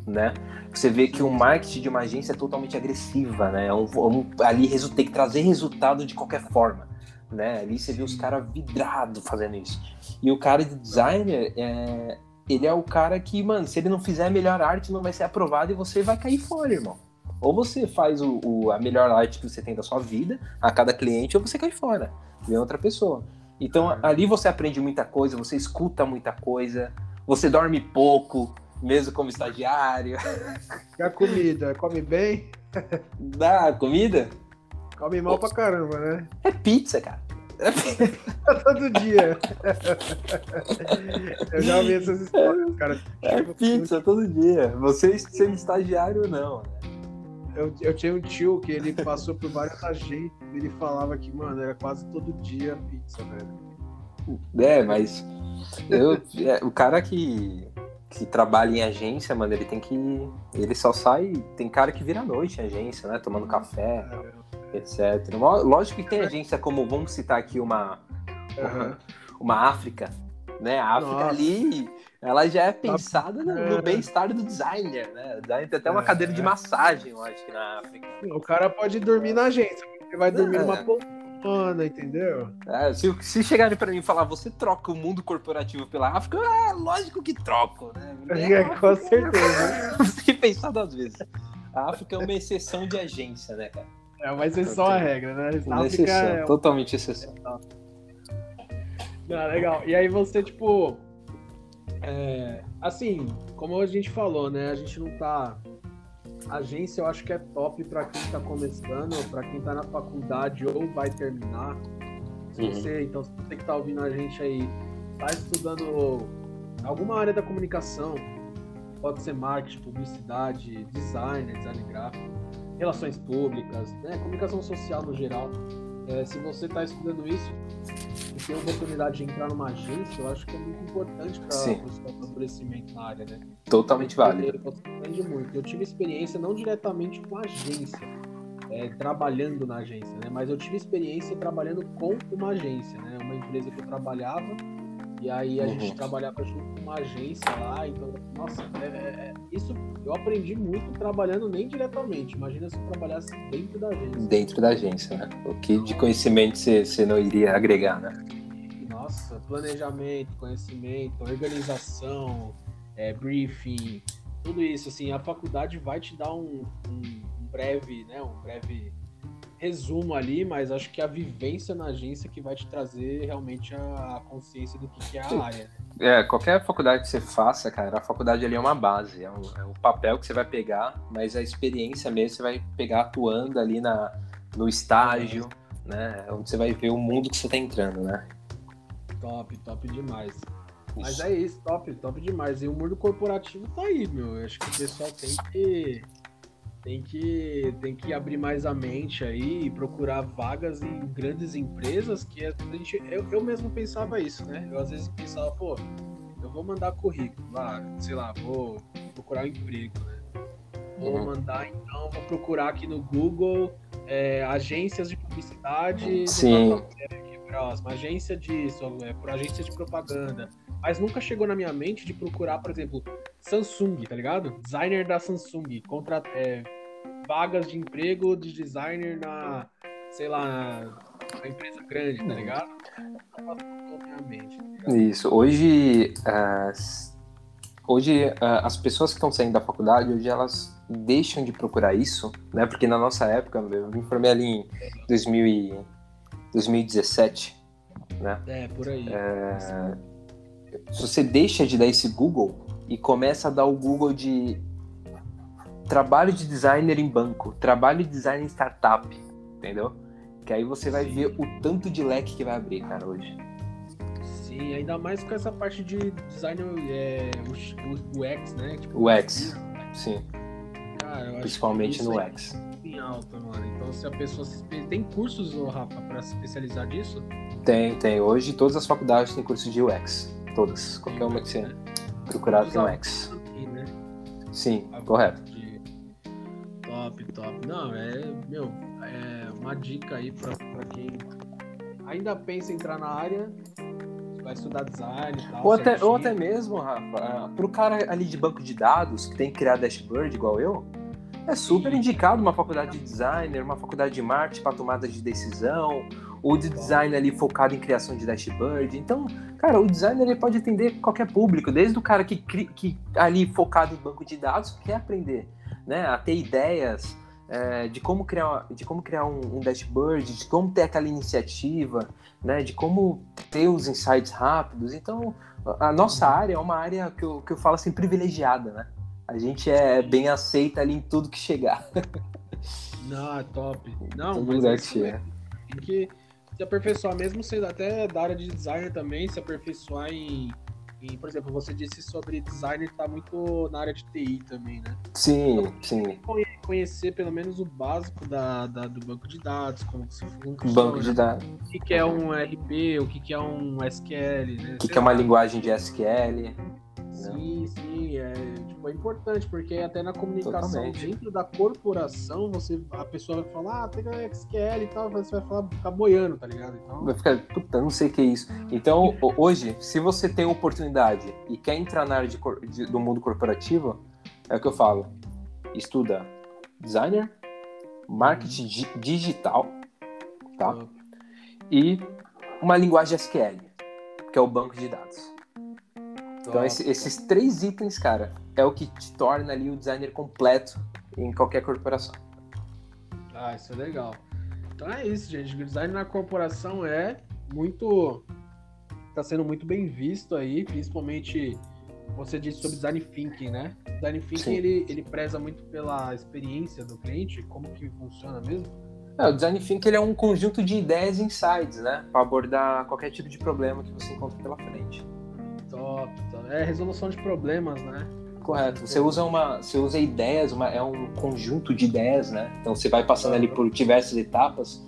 né? Você vê que o marketing de uma agência é totalmente agressiva, né? É um, é um, ali tem que trazer resultado de qualquer forma né? Ali você vê os caras vidrados fazendo isso. E o cara de designer, é, ele é o cara que, mano, se ele não fizer a melhor arte, não vai ser aprovado e você vai cair fora, irmão. Ou você faz o, o, a melhor arte que você tem da sua vida a cada cliente, ou você cai fora, vem outra pessoa. Então ali você aprende muita coisa, você escuta muita coisa, você dorme pouco, mesmo como estagiário. E a comida? Come bem? Dá comida? Come mal pra caramba, né? É pizza, cara. Todo dia. Eu já ouvi essas histórias, cara. É pizza todo dia. Você sendo estagiário ou não. Eu, eu tinha um tio que ele passou por vários agentes e ele falava que, mano, era quase todo dia pizza, velho. É, mas eu, é, o cara que, que trabalha em agência, mano, ele tem que. Ele só sai. Tem cara que vira noite em agência, né? Tomando café. É etc. Lógico que tem agência como, vamos citar aqui uma, uhum. uma, África, né? A África Nossa. ali, ela já é pensada no, no bem-estar do designer, né? Tem até uma é, cadeira de massagem, eu acho que na África. O cara pode dormir na agência, ele vai dormir é. numa poltrona, entendeu? É, se, se chegarem para mim e falar, você troca o mundo corporativo pela África, é lógico que troco, né? É, com certeza. Sem pensar duas vezes. A África é uma exceção de agência, né, cara? É, mas é só a regra, né? Uma exceção, é... totalmente exceção. Não, legal. E aí você, tipo. É, assim, como a gente falou, né? A gente não tá. agência eu acho que é top para quem tá começando, para quem tá na faculdade ou vai terminar. Se uhum. você, então, se você que tá ouvindo a gente aí, tá estudando alguma área da comunicação, pode ser marketing, publicidade, design, design gráfico, relações públicas, né, comunicação social no geral. É, se você está estudando isso e tem a oportunidade de entrar numa agência, eu acho que é muito importante para o seu amadurecimento na área, né? Totalmente válido. Você aprende muito. Eu tive experiência não diretamente com agência, é, trabalhando na agência, né? Mas eu tive experiência trabalhando com uma agência, né? Uma empresa que eu trabalhava e aí a uhum. gente trabalhava junto com uma agência lá, então, nossa, é, é, é, isso eu aprendi muito trabalhando nem diretamente. Imagina se eu trabalhasse dentro da agência. Dentro da agência, né? O que de conhecimento você não iria agregar, né? Nossa, planejamento, conhecimento, organização, é, briefing, tudo isso, assim, a faculdade vai te dar um, um, um breve, né, um breve resumo ali, mas acho que a vivência na agência que vai te trazer realmente a consciência do que, é a área. É, qualquer faculdade que você faça, cara, a faculdade ali é uma base, é um, é um papel que você vai pegar, mas a experiência mesmo você vai pegar atuando ali na, no estágio, é. né? Onde você vai ver o mundo que você tá entrando, né? Top, top demais. Isso. Mas é isso, top, top demais. E o mundo corporativo tá aí, meu. Eu acho que o pessoal tem que tem que, tem que abrir mais a mente aí e procurar vagas em grandes empresas que a gente. Eu, eu mesmo pensava isso, né? Eu às vezes pensava, pô, eu vou mandar currículo, lá, sei lá, vou procurar um emprego, né? Vou uhum. mandar, então, vou procurar aqui no Google é, agências de publicidade. Sim. Próximo, agência disso, é, por agência de propaganda. Mas nunca chegou na minha mente de procurar, por exemplo, Samsung, tá ligado? Designer da Samsung, contra, é, vagas de emprego de designer na, sei lá, na, empresa grande, tá ligado? Tá Isso. Hoje, uh, hoje uh, as pessoas que estão saindo da faculdade, hoje elas deixam de procurar isso, né? Porque na nossa época, eu me formei ali em 2000 e, 2017, né? É, por aí. É, se você deixa de dar esse Google e começa a dar o Google de trabalho de designer em banco, trabalho de designer em startup, entendeu? Que aí você vai Sim. ver o tanto de leque que vai abrir, cara, hoje. Sim, ainda mais com essa parte de design é, o, UX, né? Tipo, o UX, sim. Cara, Principalmente no UX. É em alta, mano. Se a pessoa se... tem cursos, Rafa, para se especializar disso? Tem, tem. Hoje todas as faculdades têm curso de UX, todas. Qualquer uma que você procurar tem UX. Né? Sim, correto top, top. Não, é, meu, é uma dica aí pra quem ainda pensa em entrar na área, vai estudar design e tal. Ou até, ou até mesmo, Rafa, ah, pro cara ali de banco de dados, que tem que criar dashboard igual eu, é super indicado uma faculdade de designer, uma faculdade de marketing para tomada de decisão, ou de design ali focado em criação de dashboard. Então, cara, o designer ele pode atender qualquer público, desde o cara que, que ali focado em banco de dados quer aprender né, a ter ideias é, de como criar, de como criar um, um, dashboard, de como ter aquela iniciativa, né, de como ter os insights rápidos. Então, a nossa área é uma área que eu, que eu falo assim, privilegiada, né? A gente é bem aceita ali em tudo que chegar. Não, é top. Não, Todo mas é que é. tem que se aperfeiçoar, mesmo sendo até da área de design também, se aperfeiçoar em e, por exemplo, você disse sobre design está muito na área de TI também, né? Sim, então, sim. Conhecer pelo menos o básico da, da do banco de dados, como se funciona. Banco de dados. O que, que é um RP, o que, que é um SQL, né? O que, que é uma linguagem de SQL. Sim, sim, é, tipo, é importante, porque até na comunicação Totalmente. dentro da corporação, você, a pessoa vai falar, ah, tem SQL e tal, você vai falar, ficar boiando, tá ligado? Então... Vai ficar, puta, não sei o que é isso. Então, hoje, se você tem oportunidade e quer entrar na área de, de, do mundo corporativo, é o que eu falo, estuda designer, marketing uhum. digital, tá? Uhum. E uma linguagem SQL, que é o banco de dados. Então, esse, esses três itens, cara, é o que te torna ali o designer completo em qualquer corporação. Ah, isso é legal. Então é isso, gente. O design na corporação é muito. Está sendo muito bem visto aí, principalmente você disse sobre design thinking, né? Design thinking ele, ele preza muito pela experiência do cliente, como que funciona mesmo. É, o design thinking ele é um conjunto de ideias e insights, né? Para abordar qualquer tipo de problema que você encontra pela frente. Top. É resolução de problemas, né? Correto. Você usa uma, você usa ideias, uma, é um conjunto de ideias, né? Então você vai passando ali por diversas etapas,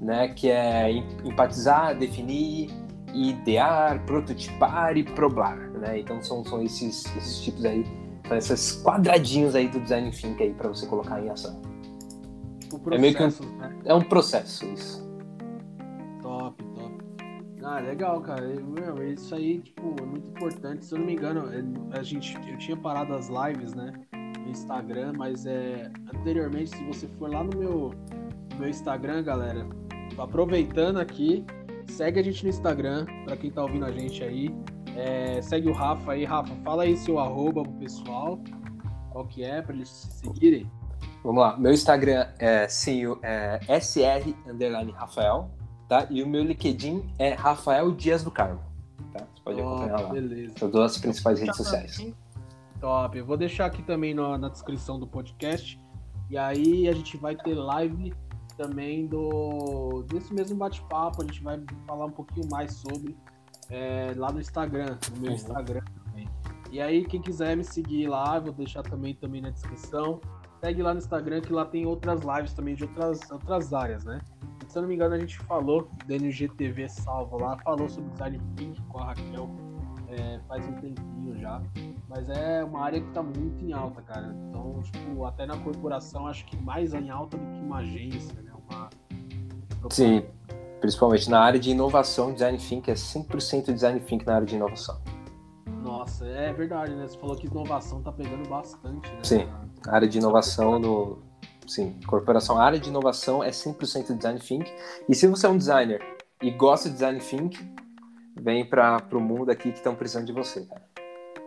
né? Que é empatizar, definir, idear, prototipar e probar, né? Então são, são esses, esses tipos aí, são esses quadradinhos aí do design thinking aí para você colocar em ação. Processo, é meio que um, né? é um processo isso. Ah, legal, cara. Meu, isso aí, tipo, é muito importante. Se eu não me engano, é, a gente, eu tinha parado as lives, né? No Instagram, mas é anteriormente, se você for lá no meu, no meu Instagram, galera, aproveitando aqui, Segue a gente no Instagram, para quem tá ouvindo a gente aí. É, segue o Rafa aí. Rafa, fala aí seu arroba pro pessoal. Qual que é, para eles se seguirem. Vamos lá. Meu Instagram é, sim, é SR Rafael, tá? E o meu LinkedIn é Rafael Dias do Carmo. Tá? Você pode oh, acompanhar lá. Beleza. São duas as principais redes sociais. Top. Eu vou deixar aqui também na, na descrição do podcast. E aí a gente vai ter live também do desse mesmo bate-papo. A gente vai falar um pouquinho mais sobre é, lá no Instagram, no meu uhum. Instagram também. E aí, quem quiser me seguir lá, vou deixar também, também na descrição. Segue lá no Instagram que lá tem outras lives também de outras, outras áreas, né? Se eu não me engano, a gente falou, DNGTV salvo lá, falou sobre design thinking com a Raquel é, faz um tempinho já. Mas é uma área que está muito em alta, cara. Então, tipo, até na corporação, acho que mais em alta do que uma agência, né? Uma... Sim, principalmente na área de inovação, design thinking é 100% design thinking na área de inovação. Nossa, é verdade, né? Você falou que inovação tá pegando bastante, né? Sim, a área de inovação no... Sim, corporação, a área de inovação é 100% design thinking. E se você é um designer e gosta de design thinking, vem para o mundo aqui que estão precisando de você, cara.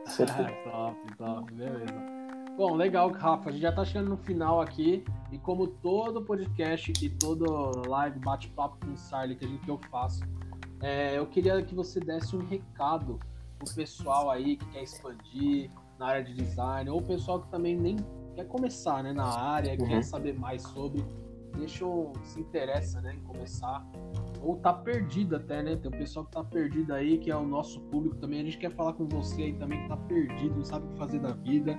top, top, beleza. Bom, legal, Rafa. A gente já tá chegando no final aqui. E como todo podcast e todo live bate-papo com o Sarli que, a gente, que eu faço, é, eu queria que você desse um recado pro pessoal aí que quer expandir na área de design, ou o pessoal que também nem quer começar né, na área, uhum. quer saber mais sobre, deixa se interessa né, em começar ou tá perdido até, né? Tem o pessoal que tá perdido aí, que é o nosso público também. A gente quer falar com você aí também que tá perdido, não sabe o que fazer da vida.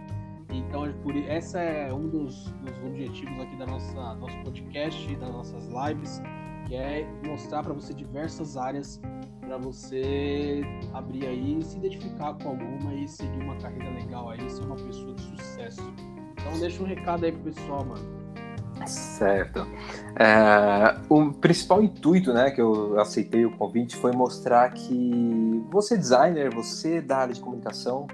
Então, é por essa é um dos, dos objetivos aqui da nossa nosso podcast, das nossas lives, que é mostrar para você diversas áreas para você abrir aí se identificar com alguma e seguir uma carreira legal aí, ser uma pessoa de sucesso. Então, deixa um recado aí pro pessoal, mano. Certo. É, o principal intuito, né, que eu aceitei o convite foi mostrar que você designer, você da área de comunicação,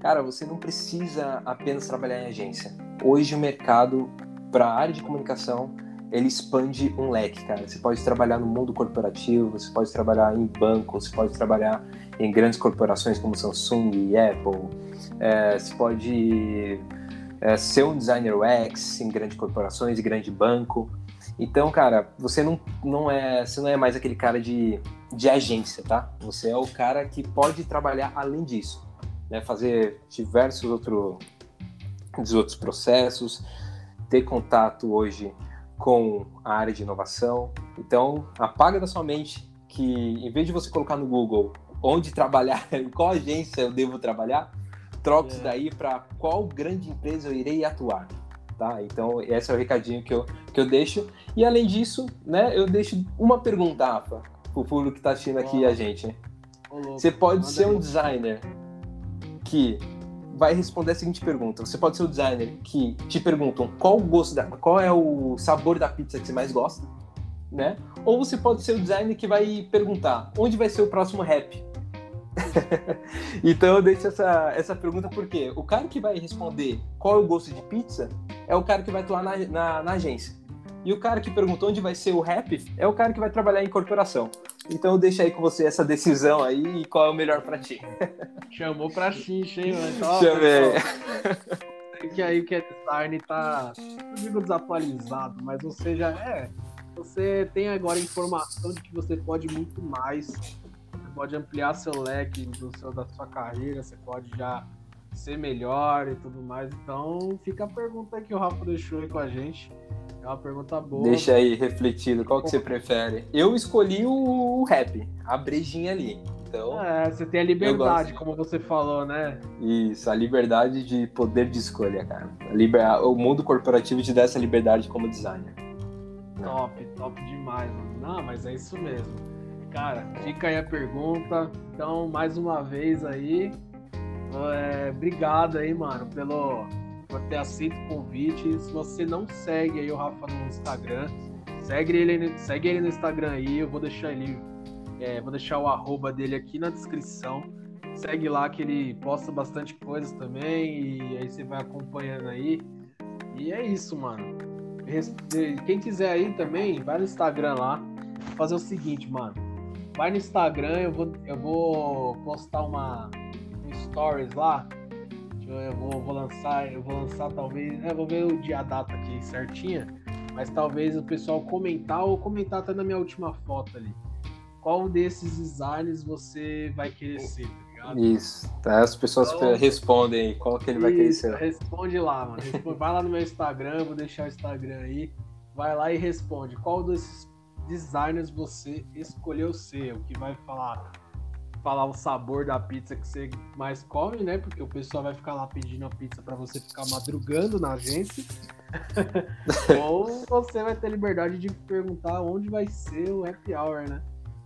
cara, você não precisa apenas trabalhar em agência. Hoje o mercado para a área de comunicação ele expande um leque, cara. Você pode trabalhar no mundo corporativo, você pode trabalhar em banco, você pode trabalhar em grandes corporações como Samsung e Apple. É, você pode é, ser um designer UX em grandes corporações e grande banco. Então, cara, você não, não é você não é mais aquele cara de, de agência, tá? Você é o cara que pode trabalhar além disso, né? Fazer diversos outro, outros processos, ter contato hoje com a área de inovação. Então, apaga da sua mente que em vez de você colocar no Google onde trabalhar, em qual agência eu devo trabalhar, troco isso é. daí para qual grande empresa eu irei atuar. Tá? Então, esse é o recadinho que eu, que eu deixo. E além disso, né, eu deixo uma pergunta, Rafa, para o público que está assistindo aqui a gente. Você pode ser um designer que vai responder a seguinte pergunta. Você pode ser um designer que te perguntam qual o gosto da, qual é o sabor da pizza que você mais gosta, né? Ou você pode ser o designer que vai perguntar onde vai ser o próximo rap então eu deixo essa, essa pergunta porque o cara que vai responder qual é o gosto de pizza é o cara que vai atuar na, na, na, agência. E o cara que perguntou onde vai ser o rap é o cara que vai trabalhar em corporação. Então eu deixo aí com você essa decisão aí e qual é o melhor para ti. Chamou pra xincha, hein, mano? Chamei. que aí o Cat Sarni tá, não digo desatualizado, mas você já é. Você tem agora informação de que você pode muito mais pode ampliar seu leque do seu, da sua carreira, você pode já ser melhor e tudo mais. Então fica a pergunta que o Rafa deixou aí com a gente. É uma pergunta boa. Deixa aí refletido, qual que você prefere? Eu escolhi o rap, a brejinha ali. Então, é, você tem a liberdade, como você falou, né? Isso, a liberdade de poder de escolha, cara. Liber... O mundo corporativo te dá essa liberdade como designer. Top, top demais, mano. Não, mas é isso mesmo. Cara, fica aí a pergunta. Então, mais uma vez aí, é, obrigado aí, mano, pelo por ter aceito o convite. Se você não segue aí o Rafa no Instagram, segue ele, segue ele no Instagram aí. Eu vou deixar ele, é, vou deixar o arroba dele aqui na descrição. Segue lá que ele posta bastante coisas também e aí você vai acompanhando aí. E é isso, mano. Quem quiser aí também, vai no Instagram lá. Fazer o seguinte, mano. Vai no Instagram, eu vou, eu vou postar uma um stories lá eu vou, vou lançar, eu vou lançar talvez, é, vou ver o dia a data aqui certinha, mas talvez o pessoal comentar ou comentar até na minha última foto ali. Qual desses designs você vai querer ser, tá ligado? Isso, tá? As pessoas então, respondem qual que ele vai querer ser. Responde lá, mano. Responde, vai lá no meu Instagram, vou deixar o Instagram aí. Vai lá e responde qual desses designers você escolheu ser, o que vai falar falar o sabor da pizza que você mais come, né? Porque o pessoal vai ficar lá pedindo a pizza para você ficar madrugando na gente. Ou você vai ter liberdade de perguntar onde vai ser o happy hour, né?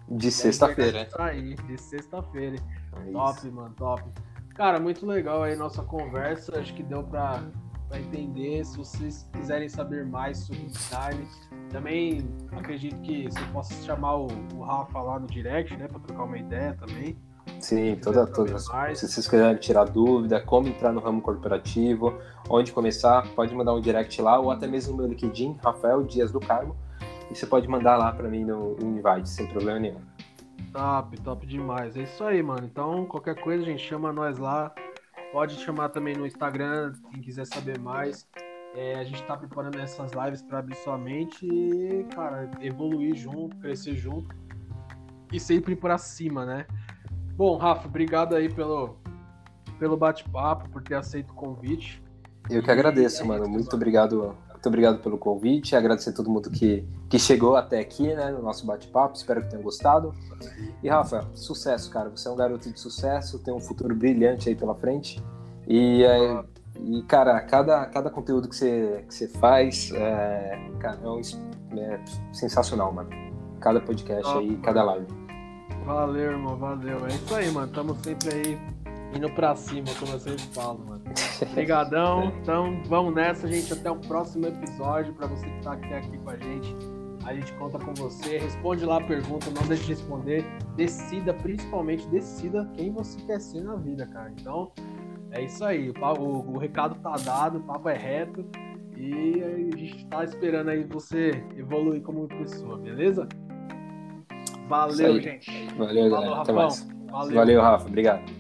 De sexta-feira. Aí, de sexta-feira. É top, mano, top. Cara, muito legal aí nossa conversa. Acho que deu pra, pra entender. Se vocês quiserem saber mais sobre design, também acredito que você possa chamar o, o Rafa lá no direct, né? Pra trocar uma ideia também. Sim, toda, todas. Se vocês quiserem tirar dúvida, como entrar no ramo corporativo, onde começar, pode mandar um direct lá, ou até mesmo no meu LinkedIn, Rafael Dias do Carmo, e você pode mandar lá para mim no, no invite, sem problema nenhum. Top, top demais. É isso aí, mano. Então, qualquer coisa, a gente chama nós lá. Pode chamar também no Instagram, quem quiser saber mais. É, a gente tá preparando essas lives para abrir sua mente e, cara, evoluir junto, crescer junto e sempre para cima, né? Bom, Rafa, obrigado aí pelo, pelo bate-papo, por ter aceito o convite. Eu que agradeço, e, é mano. muito obrigado, muito obrigado pelo convite. Agradecer a todo mundo que, que chegou até aqui, né, no nosso bate-papo. Espero que tenham gostado. E Rafa, sucesso, cara. Você é um garoto de sucesso, tem um futuro brilhante aí pela frente. E é, e, cara, cada, cada conteúdo que você, que você faz é, cara, é, um, é sensacional, mano. Cada podcast aí, cada live. Valeu, irmão, valeu. É isso aí, mano. Tamo sempre aí indo pra cima, como eu sempre falo, mano. Obrigadão. então, vamos nessa, gente. Até o próximo episódio. Pra você que tá aqui, aqui com a gente, a gente conta com você. Responde lá a pergunta, não deixe de responder. Decida, principalmente, decida quem você quer ser na vida, cara. Então, é isso aí, o, o recado tá dado, o papo é reto e a gente tá esperando aí você evoluir como pessoa, beleza? Valeu, gente. Valeu, galera. Até mais. Valeu. Valeu, Rafa. Obrigado.